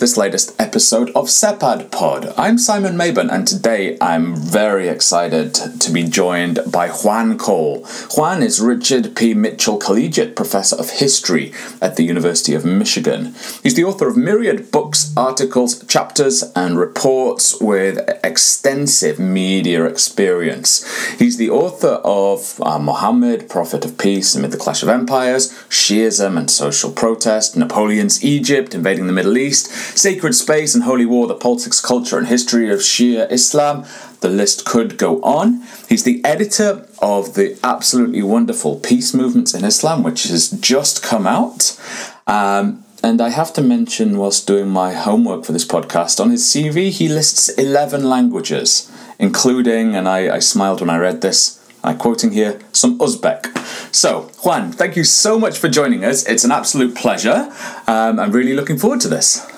this latest episode of Sepad Pod. I'm Simon Mabon, and today I'm very excited to be joined by Juan Cole. Juan is Richard P. Mitchell Collegiate Professor of History at the University of Michigan. He's the author of myriad books, articles, chapters, and reports with extensive media experience. He's the author of uh, Muhammad, Prophet of Peace Amid the Clash of Empires, Shiism and Social Protest, Napoleon's Egypt, invading the Middle East, Sacred Space and Holy War, the politics, culture, and history of Shia Islam. The list could go on. He's the editor of the absolutely wonderful Peace Movements in Islam, which has just come out. Um, and I have to mention, whilst doing my homework for this podcast, on his CV, he lists 11 languages, including, and I, I smiled when I read this, I'm quoting here, some Uzbek. So, Juan, thank you so much for joining us. It's an absolute pleasure. Um, I'm really looking forward to this.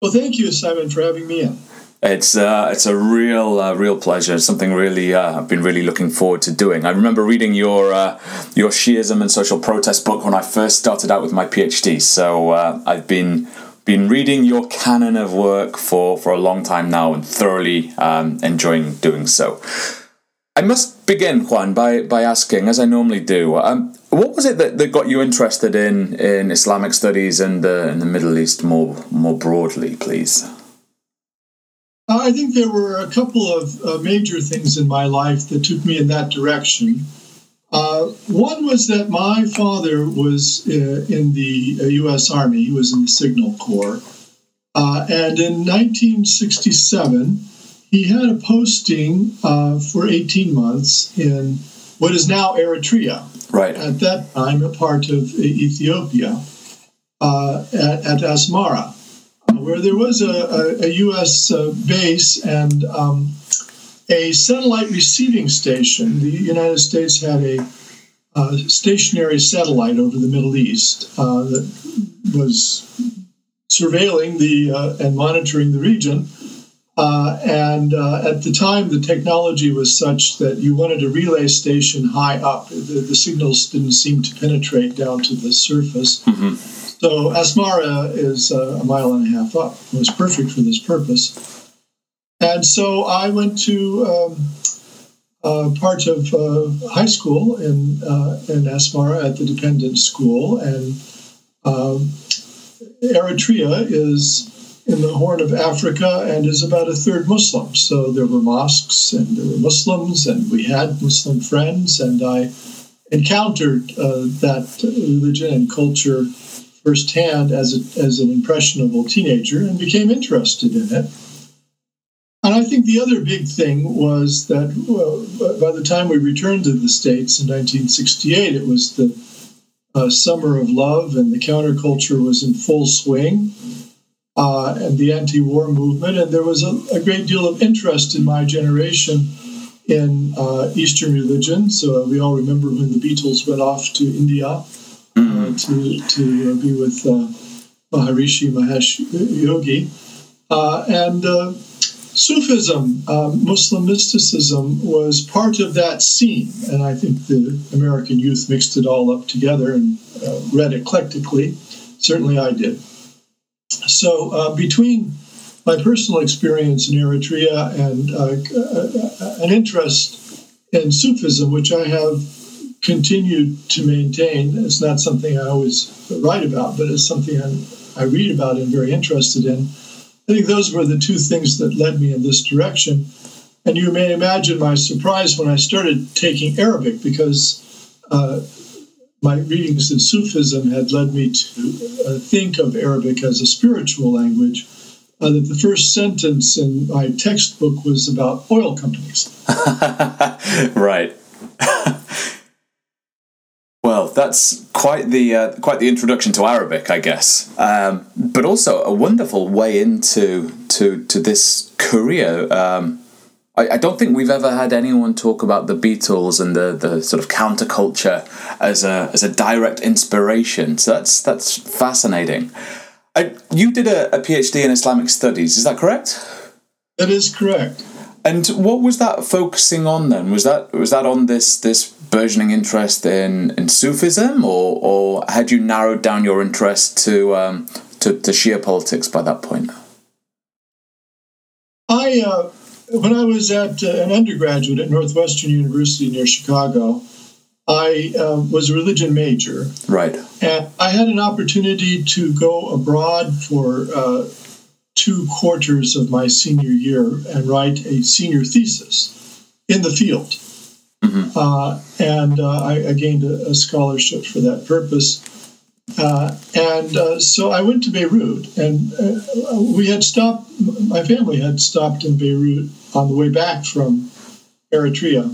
Well, thank you, Simon, for having me in. It's uh, it's a real uh, real pleasure. It's something really uh, I've been really looking forward to doing. I remember reading your uh, your Shiism and social protest book when I first started out with my PhD. So uh, I've been been reading your canon of work for, for a long time now and thoroughly um, enjoying doing so. I must begin, Juan, by, by asking, as I normally do, um, what was it that, that got you interested in, in Islamic studies and the, in the Middle East more, more broadly, please? Uh, I think there were a couple of uh, major things in my life that took me in that direction. Uh, one was that my father was uh, in the U.S. uh, Army, he was in the Signal Corps. Uh, and in 1967, he had a posting uh, for 18 months in what is now Eritrea. Right. At that time, a part of Ethiopia, uh, at, at, Asmara, uh, where there was a, a, a U.S. Uh, base and um, a satellite receiving station. The United States had a uh, stationary satellite over the Middle East uh, that was surveilling the and monitoring the region uh, and uh, at the time, the technology was such that you wanted a relay station high up. The, the signals didn't seem to penetrate down to the surface. Mm-hmm. So Asmara is uh, a mile and a half up. It was perfect for this purpose. And so I went to um, uh, part of uh, high school in, uh, in Asmara at the dependent school. And um, Eritrea is in the Horn of Africa and is about a third Muslim. So there were mosques and there were Muslims, and we had Muslim friends, and I encountered uh, that religion and culture firsthand as, a, as an impressionable teenager and became interested in it. And I think the other big thing was that well, by the time we returned to the States in 1968, it was the uh, summer of love and the counterculture was in full swing uh, and the anti war movement. And there was a, a, great deal of interest in my generation in uh, Eastern religion. So we all remember when the Beatles went off to India uh, mm-hmm. to, to uh, be with uh, Maharishi Mahesh Yogi. and Sufism, Muslim mysticism, was part of that scene. And I think the American youth mixed it all up together and read eclectically. Certainly I did. So uh, between my personal experience in Eritrea and uh, uh, an interest in Sufism, which I have continued to maintain, it's not something I always write about, but it's something I'm, I read about and very interested in. I think those were the two things that led me in this direction. And you may imagine my surprise when I started taking Arabic because uh, my readings in Sufism had led me to uh, think of Arabic as a spiritual language. Uh, that the first sentence in my textbook was about oil companies. right. well, that's quite the uh, quite the introduction to Arabic, I guess. Um, but also a wonderful way into to to this career. Um, I, I don't think we've ever had anyone talk about the Beatles and the, the sort of counterculture as a as a direct inspiration. So that's that's fascinating. I, you did a, a PhD in Islamic studies, is that correct? That is correct. And what was that focusing on then? Was that was that on this this burgeoning interest in, in Sufism, or or had you narrowed down your interest to um, to, to Shia politics by that point? I, uh, when I was at uh, an undergraduate at Northwestern University near Chicago, I uh, was a religion major. Right. And I had an opportunity to go abroad for uh, two quarters of my senior year and write a senior thesis in the field. Mm-hmm. Uh, and uh, I, I, gained a, a, scholarship for that purpose. Uh, and uh, so I went to Beirut, and uh, we had stopped, my family had stopped in Beirut on the way back from Eritrea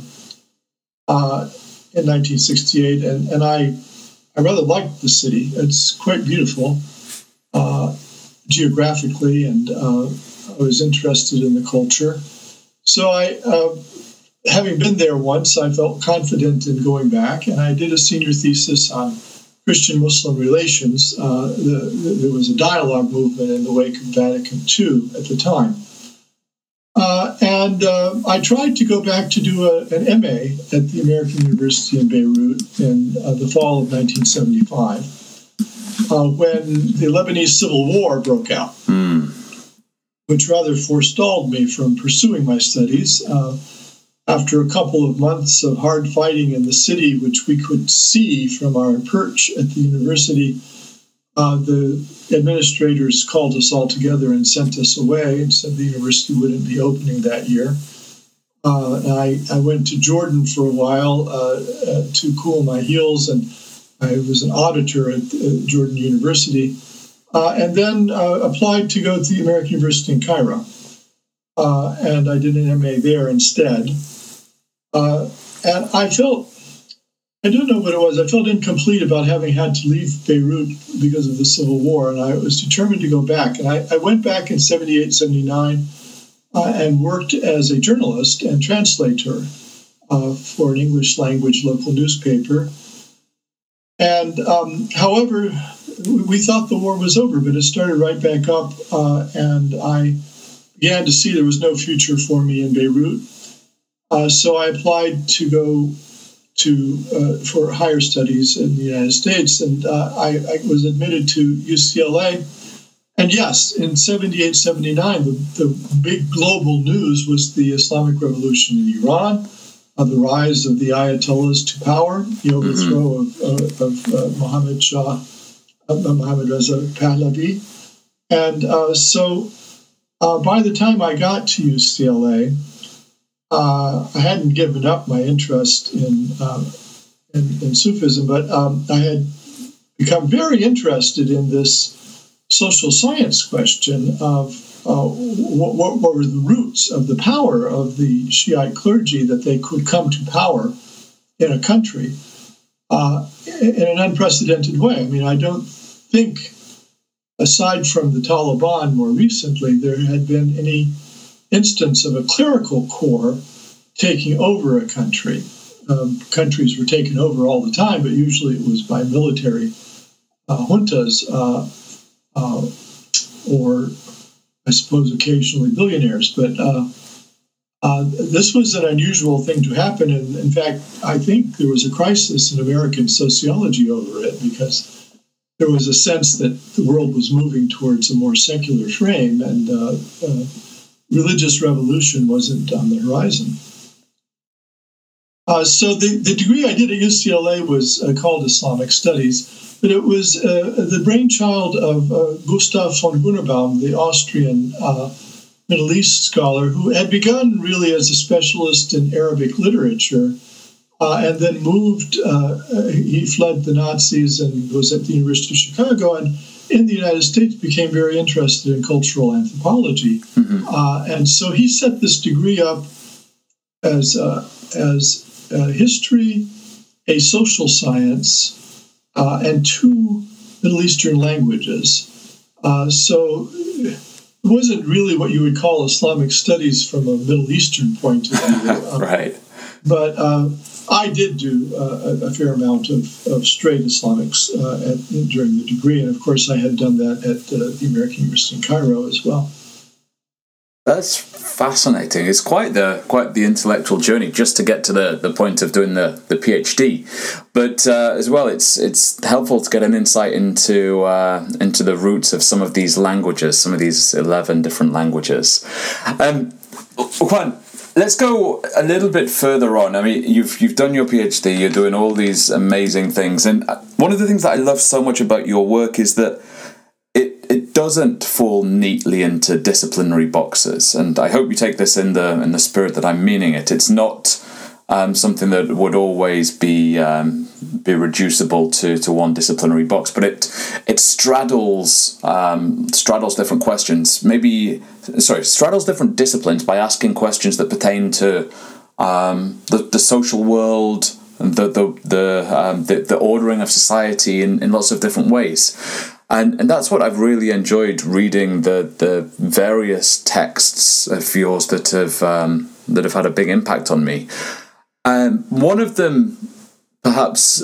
uh, in 1968. And, and I, I rather liked the city. It's quite beautiful geographically, and I was interested in the culture. So I having been there once, I felt confident in going back, and I did a senior thesis on Christian Muslim relations. Uh, the, the, there was a dialogue movement in the wake of Vatican II at the time. Uh, and uh, I tried to go back to do a, an MA at the American University in Beirut in uh, the fall of 1975 uh, when the Lebanese Civil War broke out, mm. which rather forestalled me from pursuing my studies. After a couple of months of hard fighting in the city, which we could see from our perch at the university, uh, the administrators called us all together and sent us away and said the university wouldn't be opening that year. Uh, I, I, went to Jordan for a while uh, uh to cool my heels, and I was an auditor at Jordan University, uh, and then uh, applied to go to the American University in Cairo. and I did an MA there instead. Uh, and I felt, I don't know what it was, I felt incomplete about having had to leave Beirut because of the Civil War. And I was determined to go back. And I, I went back in 78, 79 uh, and worked as a journalist and translator uh, for an English language local newspaper. And um, however, we thought the war was over, but it started right back up, uh, and I began to see there was no future for me in Beirut. Uh, so I applied to go to uh, for higher studies in the United States, and uh, I, I, was admitted to UCLA. And yes, in 78, 79, the, the big global news was the Islamic Revolution in Iran, uh, the rise of the Ayatollahs to power, the overthrow mm-hmm. of, uh, of uh, Mohammed Shah, Mohammad Reza Pahlavi. And so by the time I got to UCLA, uh, I hadn't given up my interest in uh, in, in, Sufism, but um, I had become very interested in this social science question of uh, what, what, were the roots of the power of the Shiite clergy that they could come to power in a country uh, in an unprecedented way. I mean, I don't think, aside from the Taliban more recently, there had been any instance of a clerical corps taking over a country. Um, countries were taken over all the time, but usually it was by military uh, juntas uh, uh, or, I suppose, occasionally billionaires. But uh, uh, this was an unusual thing to happen. And in fact, I think there was a crisis in American sociology over it because there was a sense that the world was moving towards a more secular frame and uh, religious revolution wasn't on the horizon. Uh, so the, the degree I did at UCLA was uh, called Islamic Studies, but it was uh, the brainchild of uh, Gustav von Grunebaum, the Austrian uh, Middle East scholar, who had begun really as a specialist in Arabic literature, uh, and then moved. he fled the Nazis and was at the University of Chicago, and in the United States became very interested in cultural anthropology, mm-hmm. uh, and so he set this degree up as uh, as a history, a social science, uh, and two Middle Eastern languages. Uh, so it wasn't really what you would call Islamic studies from a Middle Eastern point of view, right? But uh, I did do uh, a, fair amount of, of straight Islamics uh, at, during the degree, and of course I had done that at uh, the American University in Cairo as well. That's fascinating. It's quite the quite the intellectual journey just to get to the, the point of doing the, the PhD, but uh, as well, it's it's helpful to get an insight into uh, into the roots of some of these languages, some of these eleven different languages. Um, Juan, let's go a little bit further on. I mean, you've you've done your PhD, you're doing all these amazing things, and one of the things that I love so much about your work is that it doesn't fall neatly into disciplinary boxes, and I hope you take this in the in the spirit that I'm meaning it. It's not um, something that would always be um, be reducible to, to one disciplinary box, but it it straddles um, straddles different questions. Maybe sorry, straddles different disciplines by asking questions that pertain to um, the the social world, the the the, um, the the ordering of society in, in lots of different ways and and that's what I've really enjoyed reading the the various texts of yours that have um, that have had a big impact on me. Um, one of them, perhaps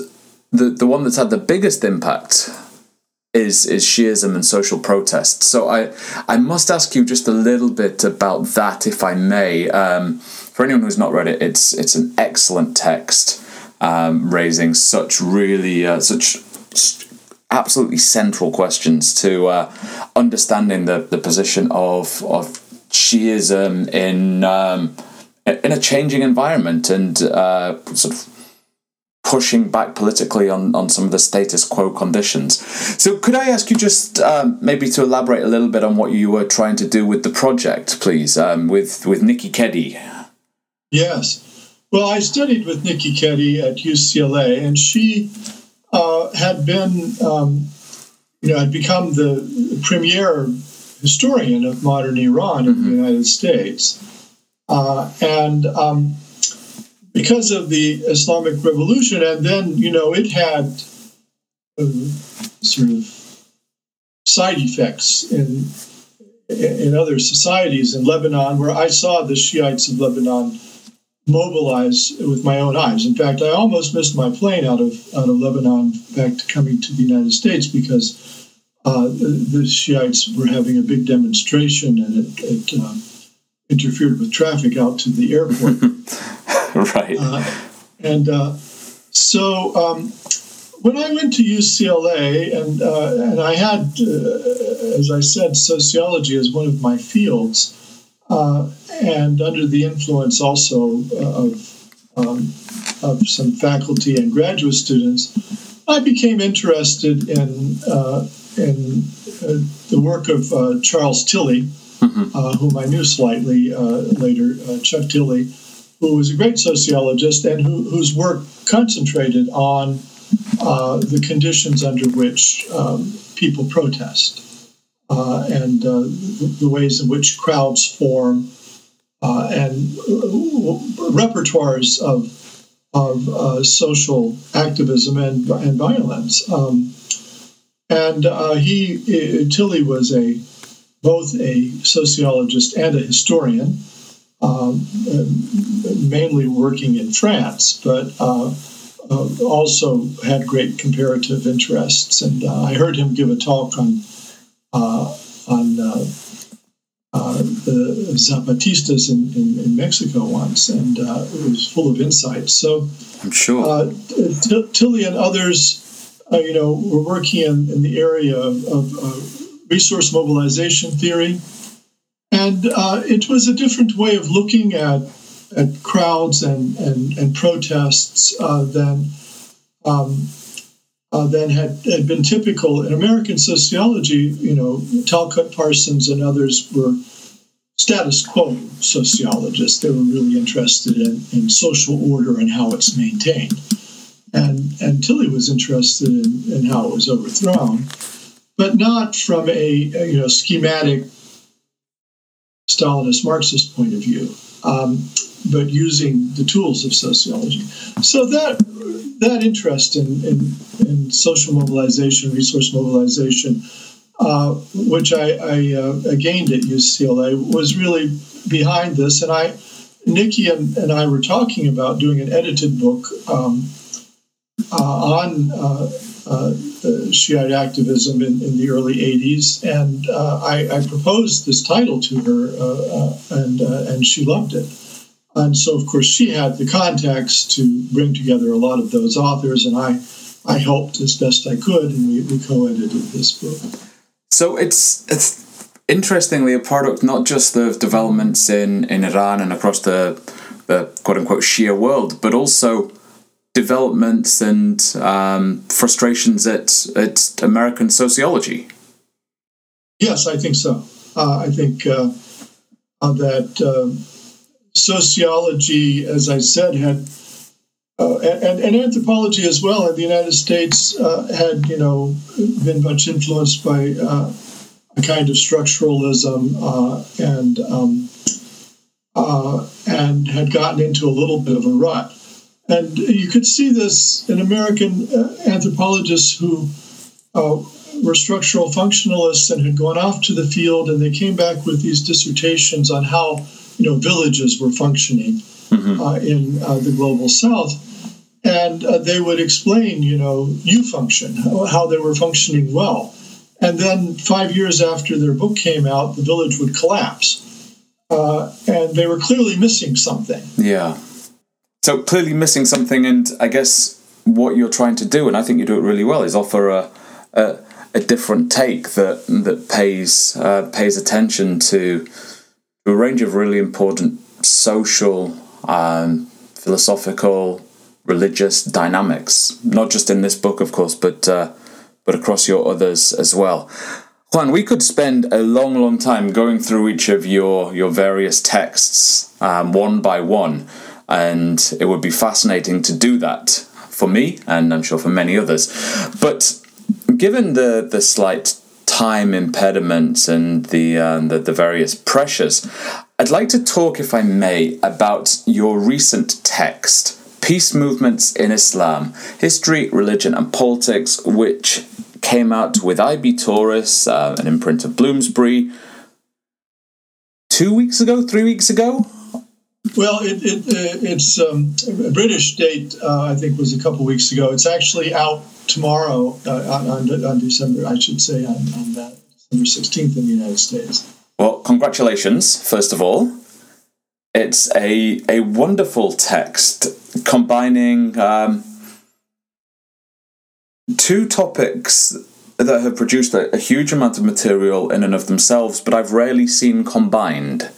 the the one that's had the biggest impact is is Shi'ism and social protest. So I I must ask you just a little bit about that, if I may. Um, for anyone who's not read it, it's it's an excellent text, um, raising such really uh, such absolutely central questions to uh, understanding the, the position of of Shiism in um, in a changing environment and uh, sort of pushing back politically on, on some of the status quo conditions. So, could I ask you just um, maybe to elaborate a little bit on what you were trying to do with the project, please, um, with with Nikki Keddie? Yes. Well, I studied with Nikki Keddie at UCLA, and she uh, had been, um, you know, had become the premier historian of modern Iran in mm-hmm. the United States. Uh, and um, because of the Islamic Revolution, and then, you know, it had uh, sort of side effects in in other societies in Lebanon, where I saw the Shiites of Lebanon mobilize with my own eyes. In fact, I almost missed my plane out of out of Lebanon back to coming to the United States because uh, the, the, Shiites were having a big demonstration and it, it uh, interfered with traffic out to the airport. right. Uh, and uh, so um, when I went to UCLA, and uh, and I had, uh, as I said, sociology as one of my fields. Uh, and under the influence also uh, of, um, of some faculty and graduate students, I became interested in, uh, in uh, the work of uh, Charles Tilly. mm-hmm. Uh, whom I knew slightly later, Chuck Tilly, who was a great sociologist and who, whose work concentrated on the conditions under which um, people protest. Uh, and uh, the ways in which crowds form uh, and repertoires of of uh, social activism and and violence. Um, and uh, he Tilly was a both a sociologist and a historian, um, mainly working in France, but. Uh, uh, also had great comparative interests, and uh, I heard him give a talk on on uh, the Zapatistas in, in, in, Mexico once, and uh, it was full of insights. So I'm sure uh, T- Tilly and others, uh, you know, were working in, in the area of, of uh, resource mobilization theory, and uh, it was a different way of looking at at crowds and and, and protests than. Um, uh, than had, had been typical in American sociology. You know, Talcott Parsons and others were status quo sociologists. They were really interested in, in social order and how it's maintained. And, and Tilly was interested in, in how it was overthrown, but not from a, a you know schematic Stalinist Marxist point of view, um, but using the tools of sociology. So that that interest in, in, in social mobilization, resource mobilization, uh, which I, I, uh, gained at UCLA, was really behind this. And I, Nikki and, and I were talking about doing an edited book um, uh, on uh, uh, Shiite activism in, in, the early 80s, and uh, I, I, proposed this title to her, uh, and, and she loved it. And so, of course, she had the contacts to bring together a lot of those authors, and I, I helped as best I could, and we, we co-edited this book. So it's it's interestingly a product not just of developments in, in Iran and across the the quote unquote Shia world, but also developments and um, frustrations at at American sociology. Yes, I think so. Uh, I think uh, uh, that um, sociology, as I said, had uh, and, and, anthropology as well in the United States uh, had, you know, been much influenced by uh, a kind of structuralism and um, and had gotten into a little bit of a rut. And you could see this in American uh, anthropologists who uh, were structural functionalists and had gone off to the field, and they came back with these dissertations on how you know villages were functioning mm-hmm. uh, in uh, the global South, and uh, they would explain, you know, you function, how, they were functioning well, and then five years after their book came out, the village would collapse uh, and they were clearly missing something. Yeah. So clearly missing something, and I guess what you're trying to do, and I think you do it really well, is offer a a, a different take that that pays uh, pays attention to a range of really important social, um, philosophical, religious dynamics. Not just in this book, of course, but uh, but across your others as well. Juan, we could spend a long, long time going through each of your your various texts um, one by one, and it would be fascinating to do that for me, and I'm sure for many others. But given the the slight time impediments and the, uh, the the various pressures, I'd like to talk, if I may, about your recent text. Peace Movements in Islam History, Religion, and Politics, which came out with IB Tauris, uh, an imprint of Bloomsbury, two weeks ago, three weeks ago. Well, it, it, uh, it's um, a British date. Uh, I think was a couple weeks ago. It's actually out tomorrow uh, on, on, December. I should say on, on that December sixteenth in the United States. Well, congratulations, first of all. It's a a wonderful text combining um, two topics that have produced a, a, huge amount of material in and of themselves, but I've rarely seen combined.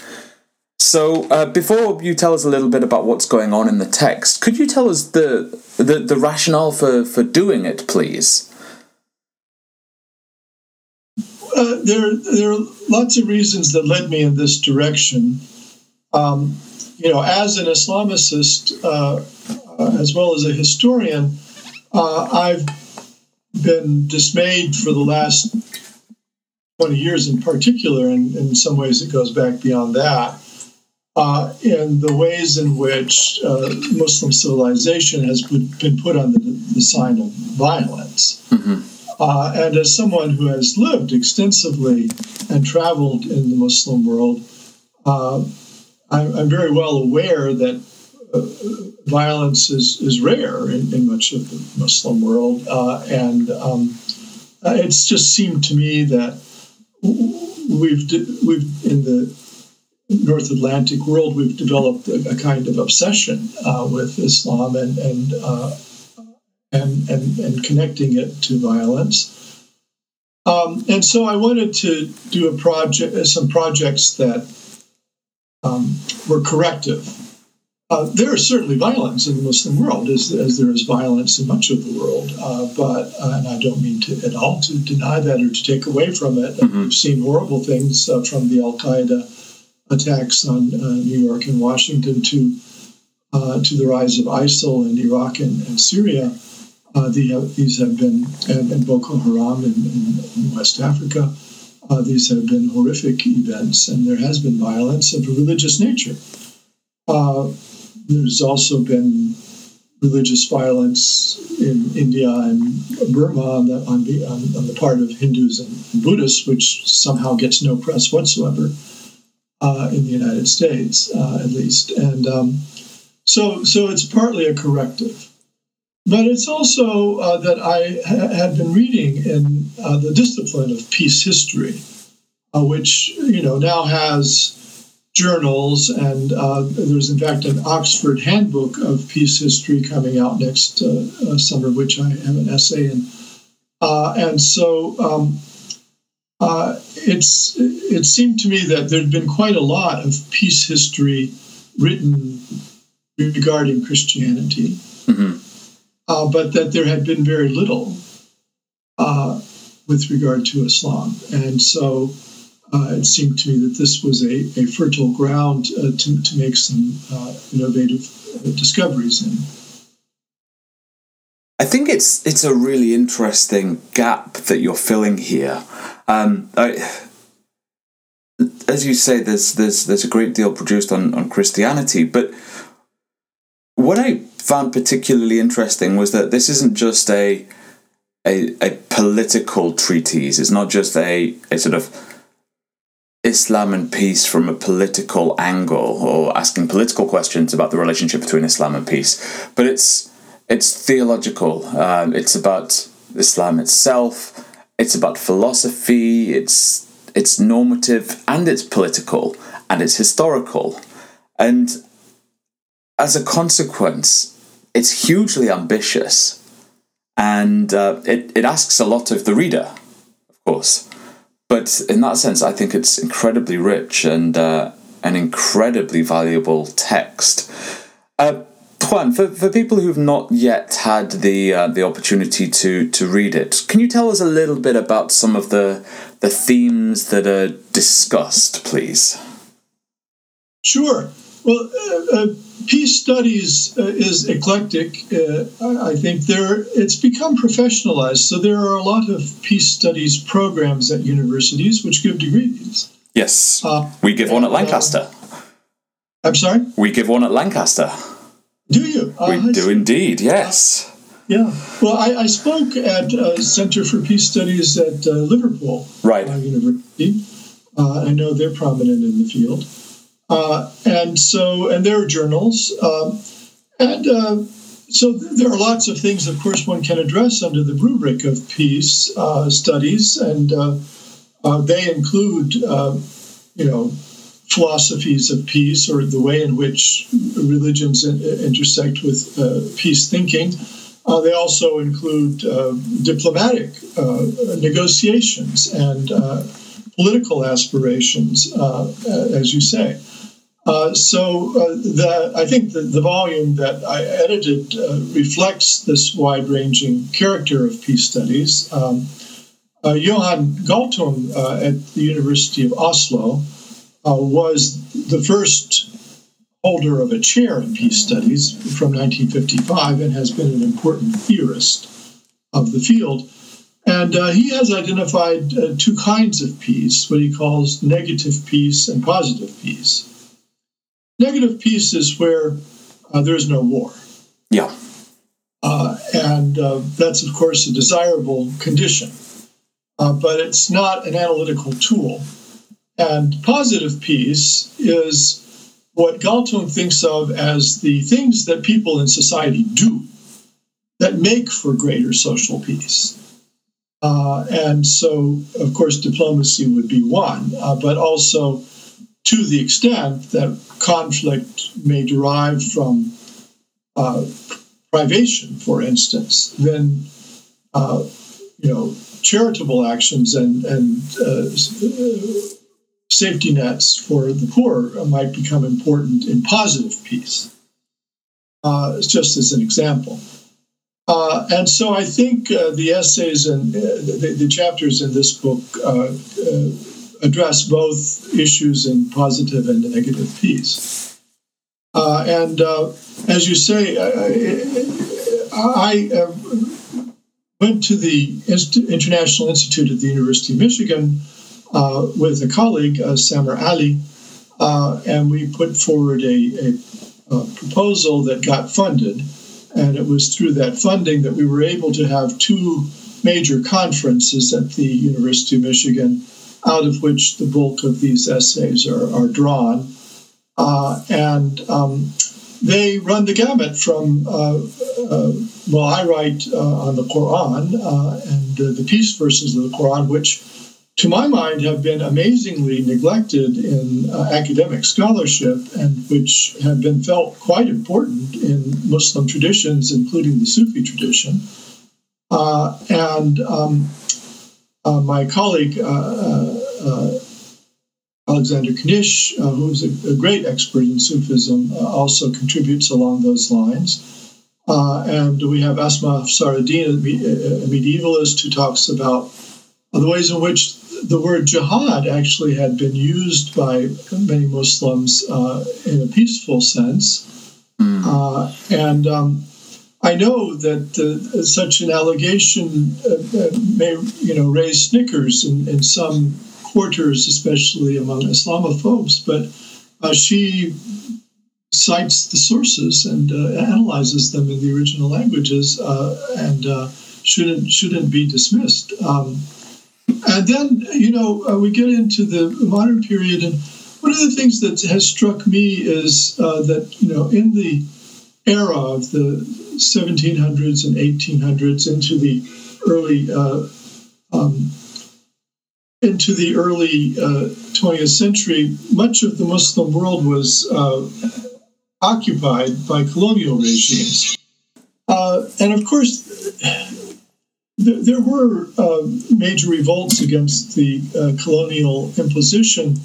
So, uh, before you tell us a little bit about what's going on in the text, could you tell us the the, the rationale for, for doing it, please? Uh, there, there are lots of reasons that led me in this direction. Um, you know, as an Islamicist, uh, uh as well as a historian, uh, I've been dismayed for the last 20 years in particular, and in some ways it goes back beyond that, uh, in the ways in which uh, Muslim civilization has been put on the, the sign of violence. Mm-hmm. Uh, and as someone who has lived extensively and traveled in the Muslim world, uh, I'm, I'm, very well aware that uh, violence is, is rare in, in much of the Muslim world. Uh, and um, it's just seemed to me that we've, we've in the North Atlantic world, we've developed a, a kind of obsession uh, with Islam and, and, uh, and, and, and, connecting it to violence. Um, and so I wanted to do a project, some projects that um, were corrective uh, there is certainly violence in the Muslim world, as, as there is violence in much of the world. Uh, but, uh, and I don't mean to at all to deny that or to take away from it. Mm-hmm. We've seen horrible things uh, from the Al Qaeda attacks on uh, New York and Washington to to the rise of ISIL in Iraq and, and Syria. The, these have been, and, Boko Haram in, in, in West Africa. these have been horrific events, and there has been violence of a religious nature. Uh, there's also been religious violence in India and Burma on the, on the, on the part of Hindus and Buddhists, which somehow gets no press whatsoever uh, in the United States, uh, at least. And um, so, so it's partly a corrective. but it's also uh, that I ha- had been reading in uh, the discipline of peace history, uh, which you know now has journals, and uh, there's in fact an Oxford Handbook of Peace History coming out next summer, which I have an essay in. and so um, it's it seemed to me that there'd been quite a lot of peace history written regarding Christianity, mm-hmm. uh, but that there had been very little uh, with regard to Islam. And so uh, it seemed to me that this was a, a fertile ground uh, to, to make some uh, innovative uh, discoveries in. I think it's it's a really interesting gap that you're filling here. Um, I, as you say, there's there's there's a great deal produced on, on Christianity, but what I found particularly interesting was that this isn't just a a, a political treatise. It's not just a, a sort of Islam and peace from a political angle or asking political questions about the relationship between Islam and peace, but it's it's theological. Um, it's about Islam itself. It's about philosophy. It's it's normative and it's political and it's historical, and as a consequence, it's hugely ambitious and uh, it, it asks a lot of the reader, of course. But in that sense, I think it's incredibly rich and uh, an incredibly valuable text. Uh, Juan, for, for people who've not yet had the uh, the opportunity to to read it, can you tell us a little bit about some of the the themes that are discussed, please? Sure. Well, uh, uh, peace studies uh, is eclectic. Uh, I think there it's become professionalized. So there are a lot of peace studies programs at universities which give degrees. Yes, uh, we give one at Lancaster. I'm sorry. We give one at Lancaster. Do you? we do indeed. Yes. Yeah. Well, I, I spoke at Center for Peace Studies at Liverpool right. University. I know they're prominent in the field. Uh, and so, and there are journals. Um, and uh, so there are lots of things, of course, one can address under the rubric of peace uh, studies. And uh, uh, they include, you know, philosophies of peace or the way in which religions intersect with peace thinking. Uh, they also include uh, diplomatic uh, negotiations and political aspirations, as you say. Uh, so uh, the, I think the, the, volume that I edited uh, reflects this wide-ranging character of peace studies. Um, uh, Johan Galtung uh, at the University of Oslo was the first holder of a chair in peace studies from 1955 and has been an important theorist of the field. And he has identified two kinds of peace, what he calls negative peace and positive peace. Negative peace is where uh, there is no war. Yeah. Uh, and uh, that's, of course, a desirable condition. Uh, but it's not an analytical tool. And positive peace is what Galtung thinks of as the things that people in society do that make for greater social peace. Uh, and so, of course, diplomacy would be one, uh, but also to the extent that conflict may derive from uh, privation, for instance, then uh, you know charitable actions and and uh, safety nets for the poor might become important in positive peace. Uh, just as an example. Uh, and so I think uh, the essays and the, the, chapters in this book address both issues in positive and negative peace. Uh, and uh, as you say, I, I uh, went to the International Institute at the University of Michigan uh, with a colleague, uh, Samer Ali, uh, and we put forward a, a, a proposal that got funded. And it was through that funding that we were able to have two major conferences at the University of Michigan out of which the bulk of these essays are, are drawn. Uh, and um, they run the gamut from, uh, uh, well, I write uh, on the Quran uh, and the peace verses of the Quran, which to my mind have been amazingly neglected in uh, academic scholarship and which have been felt quite important in Muslim traditions, including the Sufi tradition. and um, my colleague, Alexander Knysh, uh, who's a, a, great expert in Sufism, uh, also contributes along those lines. Uh, and we have Asma Afsaruddin, a medievalist, who talks about the ways in which the word jihad actually had been used by many Muslims uh, in a peaceful sense. Mm. and um, I know that uh, such an allegation uh, may, you know, raise snickers in, in some quarters, especially among Islamophobes, but uh, she cites the sources and uh, analyzes them in the original languages uh, and uh, shouldn't shouldn't be dismissed. Um, and then you know uh, we get into the modern period, and one of the things that has struck me is uh, that you know in the era of the 1700s and 1800s into the early um, into the early uh, 20th century, much of the Muslim world was uh, occupied by colonial regimes. Uh, and of course, there were uh, major revolts against the uh, colonial imposition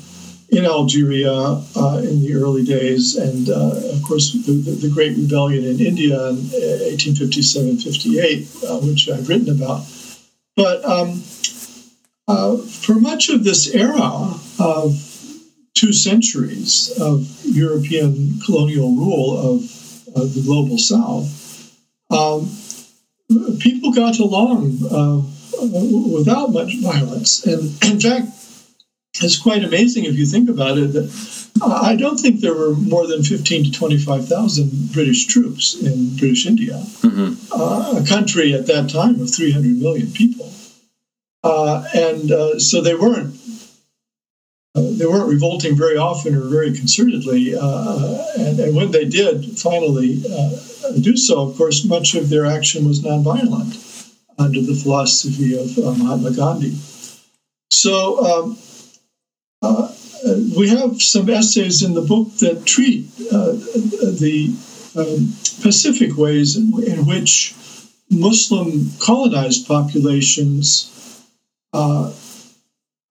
in Algeria uh, in the early days, and of course, the, the, Great Rebellion in India in 1857 58, which I've written about. But um, uh, for much of this era of two centuries of European colonial rule of uh, the global South, um, people got along uh, without much violence. And in fact, it's quite amazing if you think about it that I don't think there were more than 15 to 25,000 British troops in British India, mm-hmm. uh, a country at that time of 300 million people. Uh, and uh, so they weren't they weren't revolting very often or very concertedly. Uh, and, and, when they did finally uh, do so, of course, much of their action was nonviolent under the philosophy of Mahatma Gandhi. So um, we have some essays in the book that treat the um, specific ways in, in which Muslim colonized populations uh,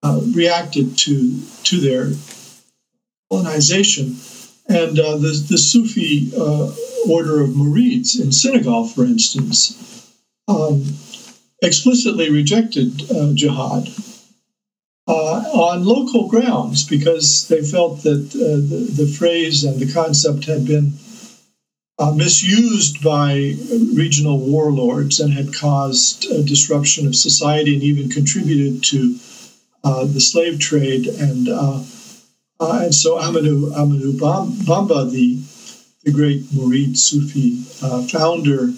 uh, reacted to to their colonization. And uh, the, the Sufi uh, order of Murids in Senegal, for instance, um, explicitly rejected uh, jihad on local grounds because they felt that the, the phrase and the concept had been uh, misused by regional warlords and had caused disruption of society and even contributed to uh, the slave trade. And uh, uh and so Ahmadou Ahmadou Bamba, the the great Murid Sufi uh, founder,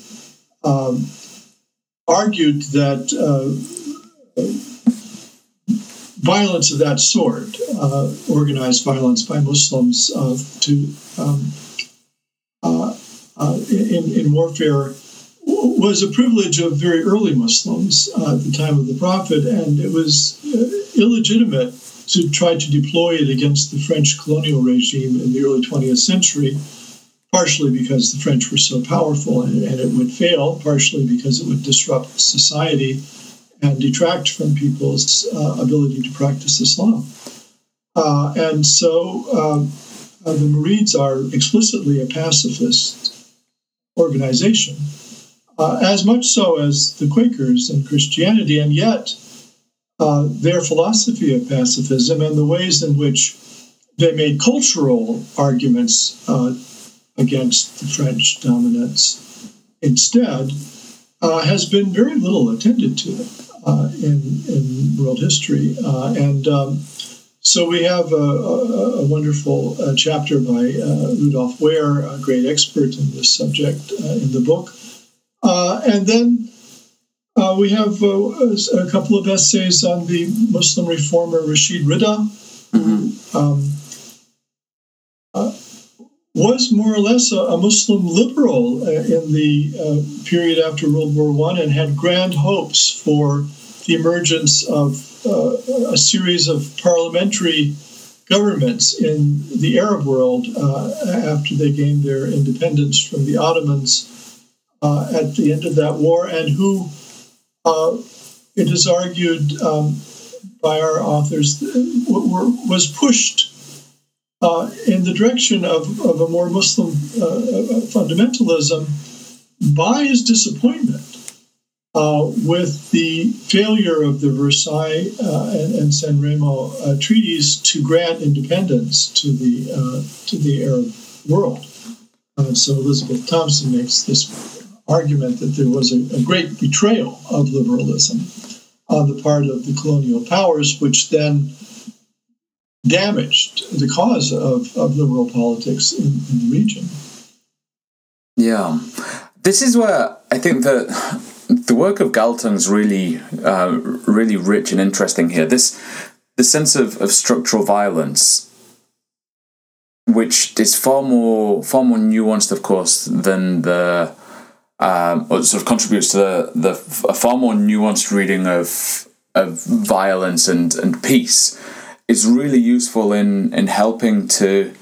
um, argued that uh, violence of that sort, organized violence by Muslims to um, uh, in, in warfare was a privilege of very early Muslims uh, at the time of the Prophet, and it was uh, illegitimate to try to deploy it against the French colonial regime in the early 20th century, partially because the French were so powerful and, and it would fail, partially because it would disrupt society and detract from people's uh, ability to practice Islam. Uh, and so um, uh, the Murids are explicitly a pacifist organization, uh, as much so as the Quakers and Christianity, and yet uh, their philosophy of pacifism and the ways in which they made cultural arguments uh, against the French dominance instead uh, has been very little attended to uh, in, in world history. Uh, and um, so we have a, a, a wonderful uh, chapter by uh, Rudolph Ware, a great expert in this subject, uh, in the book. Uh, and then uh, we have uh, a couple of essays on the Muslim reformer Rashid Rida, mm-hmm. um, was more or less a, a Muslim liberal uh, in the uh, period after World War One and had grand hopes for the emergence of uh, a series of parliamentary governments in the Arab world uh, after they gained their independence from the Ottomans uh, at the end of that war, and who uh, it is argued um, by our authors was pushed uh, in the direction of, of a more Muslim fundamentalism by his disappointment uh, with the failure of the Versailles uh, and, and, San Remo uh, treaties to grant independence to the to the Arab world. So Elizabeth Thompson makes this argument that there was a, a, great betrayal of liberalism on the part of the colonial powers, which then damaged the cause of, of liberal politics in, in the region. Yeah. This is where I think that the work of Galtung's really, uh, really rich and interesting here. This, the sense of, of structural violence, which is far more, far more nuanced, of course, than the, um, or sort of contributes to the, the a far more nuanced reading of of violence and, and peace, is really useful in in helping to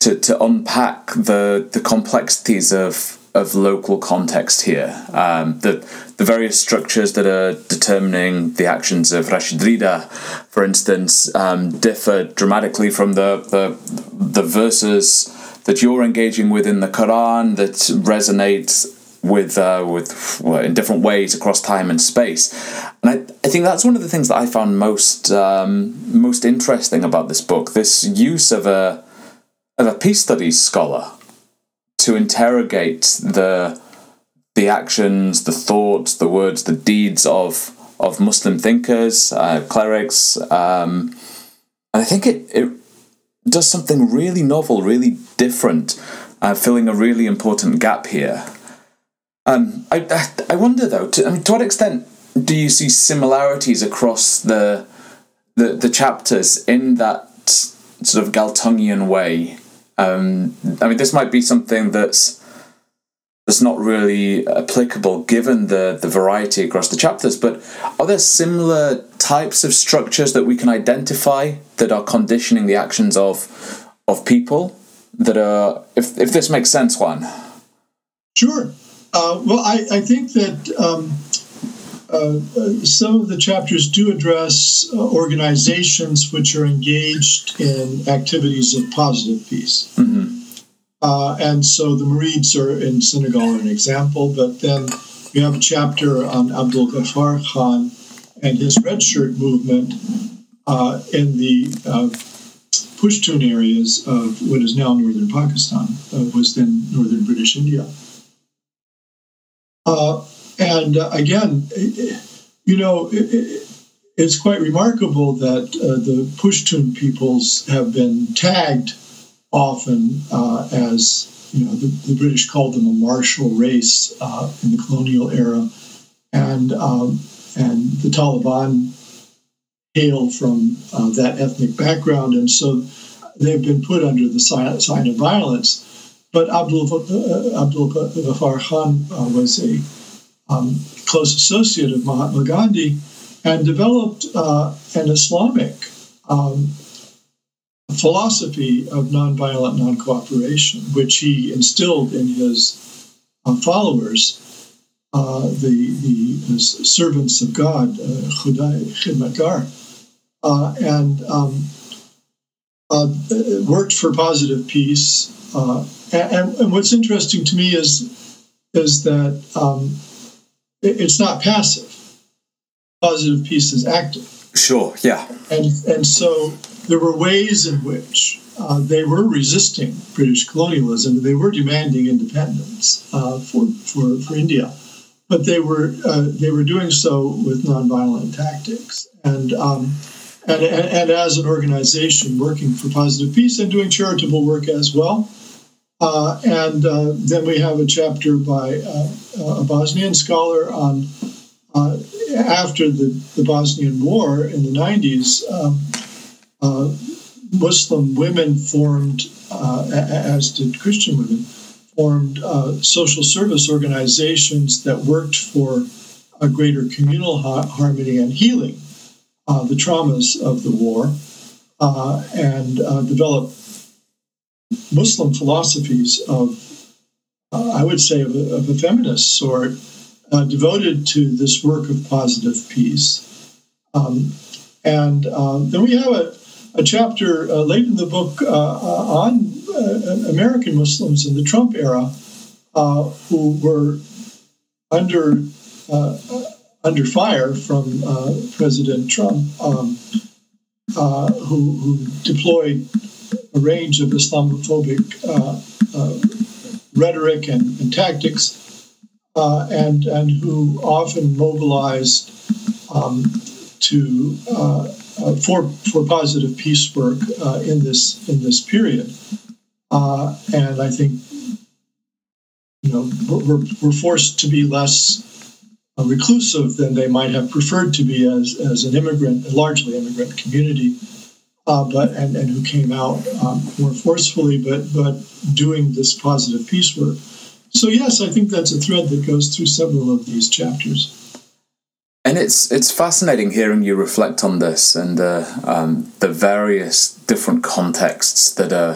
to to unpack the the complexities of of local context here. Um, the the various structures that are determining the actions of Rashid Rida, for instance, um, differ dramatically from the, the the verses that you're engaging with in the Quran that resonate with uh, with in different ways across time and space. And I, I think that's one of the things that I found most um, most interesting about this book. This use of a of a peace studies scholar to interrogate the the actions, the thoughts, the words, the deeds of of Muslim thinkers, uh, clerics, um, and I think it it does something really novel, really different, uh, filling a really important gap here. Um, I, I wonder though, to, I mean, to what extent do you see similarities across the the, the chapters in that sort of Galtungian way um, I mean, this might be something that's that's not really applicable given the the variety across the chapters. But are there similar types of structures that we can identify that are conditioning the actions of of people that are? If if this makes sense, Juan. Sure. Uh, well, I, I think that um, uh, some of the chapters do address uh, organizations which are engaged in activities of positive peace. Mm-hmm. Uh, and so the Murids are in Senegal are an example, but then we have a chapter on Abdul Ghaffar Khan and his red shirt movement uh, in the uh, Pushtun areas of what is now northern Pakistan, uh, was then northern British India. Uh, and uh, again, you know, it, it's quite remarkable that uh, the Pushtun peoples have been tagged often uh, as, you know, the, the, British called them a martial race uh, in the colonial era. And, um, and the Taliban hail from that ethnic background. And so they've been put under the sign of violence. But Abdul, uh, Abdul Ghaffar Khan was a um, close associate of Mahatma Gandhi, and developed uh, an Islamic um, philosophy of nonviolent non cooperation, which he instilled in his uh, followers, uh, the, the, servants of God, uh, Khudai, Khidmatgar, uh, and um, uh, worked for positive peace. And, and, what's interesting to me is is that um, it's not passive. Positive peace is active. Sure, yeah. And, and so there were ways in which uh, they were resisting British colonialism. They were demanding independence uh, for, for, for India, but they were uh, they were doing so with nonviolent tactics and, um, and, and and as an organization working for positive peace and doing charitable work as well. Uh, and uh, then we have a chapter by uh, a Bosnian scholar on uh, after the, the Bosnian War in the 90s. Um, uh, Muslim women formed uh, as did Christian women, formed uh, social service organizations that worked for a greater communal ha- harmony and healing uh, the traumas of the war, uh, and uh, developed Muslim philosophies of, uh, I would say, of a, of a feminist sort, devoted to this work of positive peace. Um, and then we have a a chapter uh, late in the book uh, uh on uh, American Muslims in the Trump era uh, who were under under fire from President Trump, um, who, who, deployed a range of Islamophobic rhetoric and, and tactics, and and who often mobilized um, to uh, for for positive peace work uh, in this in this period. Uh, and I think you know we're, we're forced to be less reclusive than they might have preferred to be as as an immigrant, a largely immigrant community. Uh, but and, and who came out um, more forcefully, but but doing this positive peace work. So yes, I think that's a thread that goes through several of these chapters. And it's it's fascinating hearing you reflect on this and uh, um, the various different contexts that are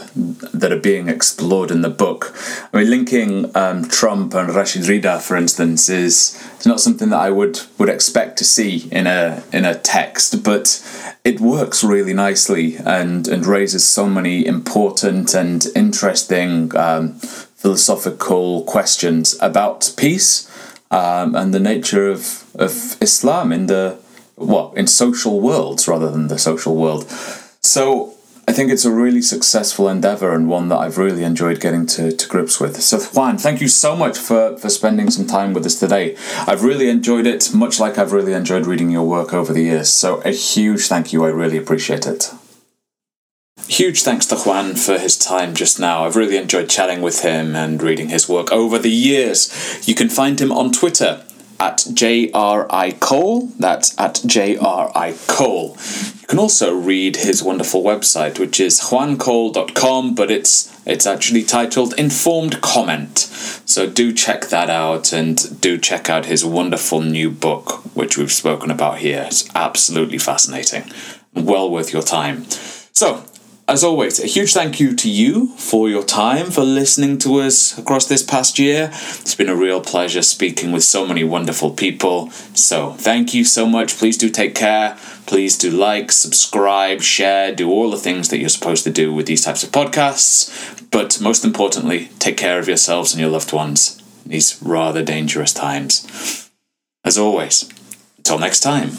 that are being explored in the book. I mean, linking um, Trump and Rashid Rida, for instance, is it's not something that I would would expect to see in a in a text, but it works really nicely and and raises so many important and interesting um, philosophical questions about peace um, and the nature of, of Islam in the well in social worlds rather than the social world. So I think it's a really successful endeavor and one that I've really enjoyed getting to, to grips with. So Juan, thank you so much for, for spending some time with us today. I've really enjoyed it, much like I've really enjoyed reading your work over the years. So a huge thank you. I really appreciate it. Huge thanks to Juan for his time just now. I've really enjoyed chatting with him and reading his work over the years. You can find him on Twitter at JRI Cole. That's at JRI Cole. You can also read his wonderful website, which is juancole.com, but it's it's actually titled Informed Comment. So do check that out and do check out his wonderful new book, which we've spoken about here. It's absolutely fascinating. Well worth your time. So, as always, a huge thank you to you for your time, for listening to us across this past year. It's been a real pleasure speaking with so many wonderful people. So, thank you so much. Please do take care. Please do like, subscribe, share, do all the things that you're supposed to do with these types of podcasts. But most importantly, take care of yourselves and your loved ones in these rather dangerous times. As always, until next time.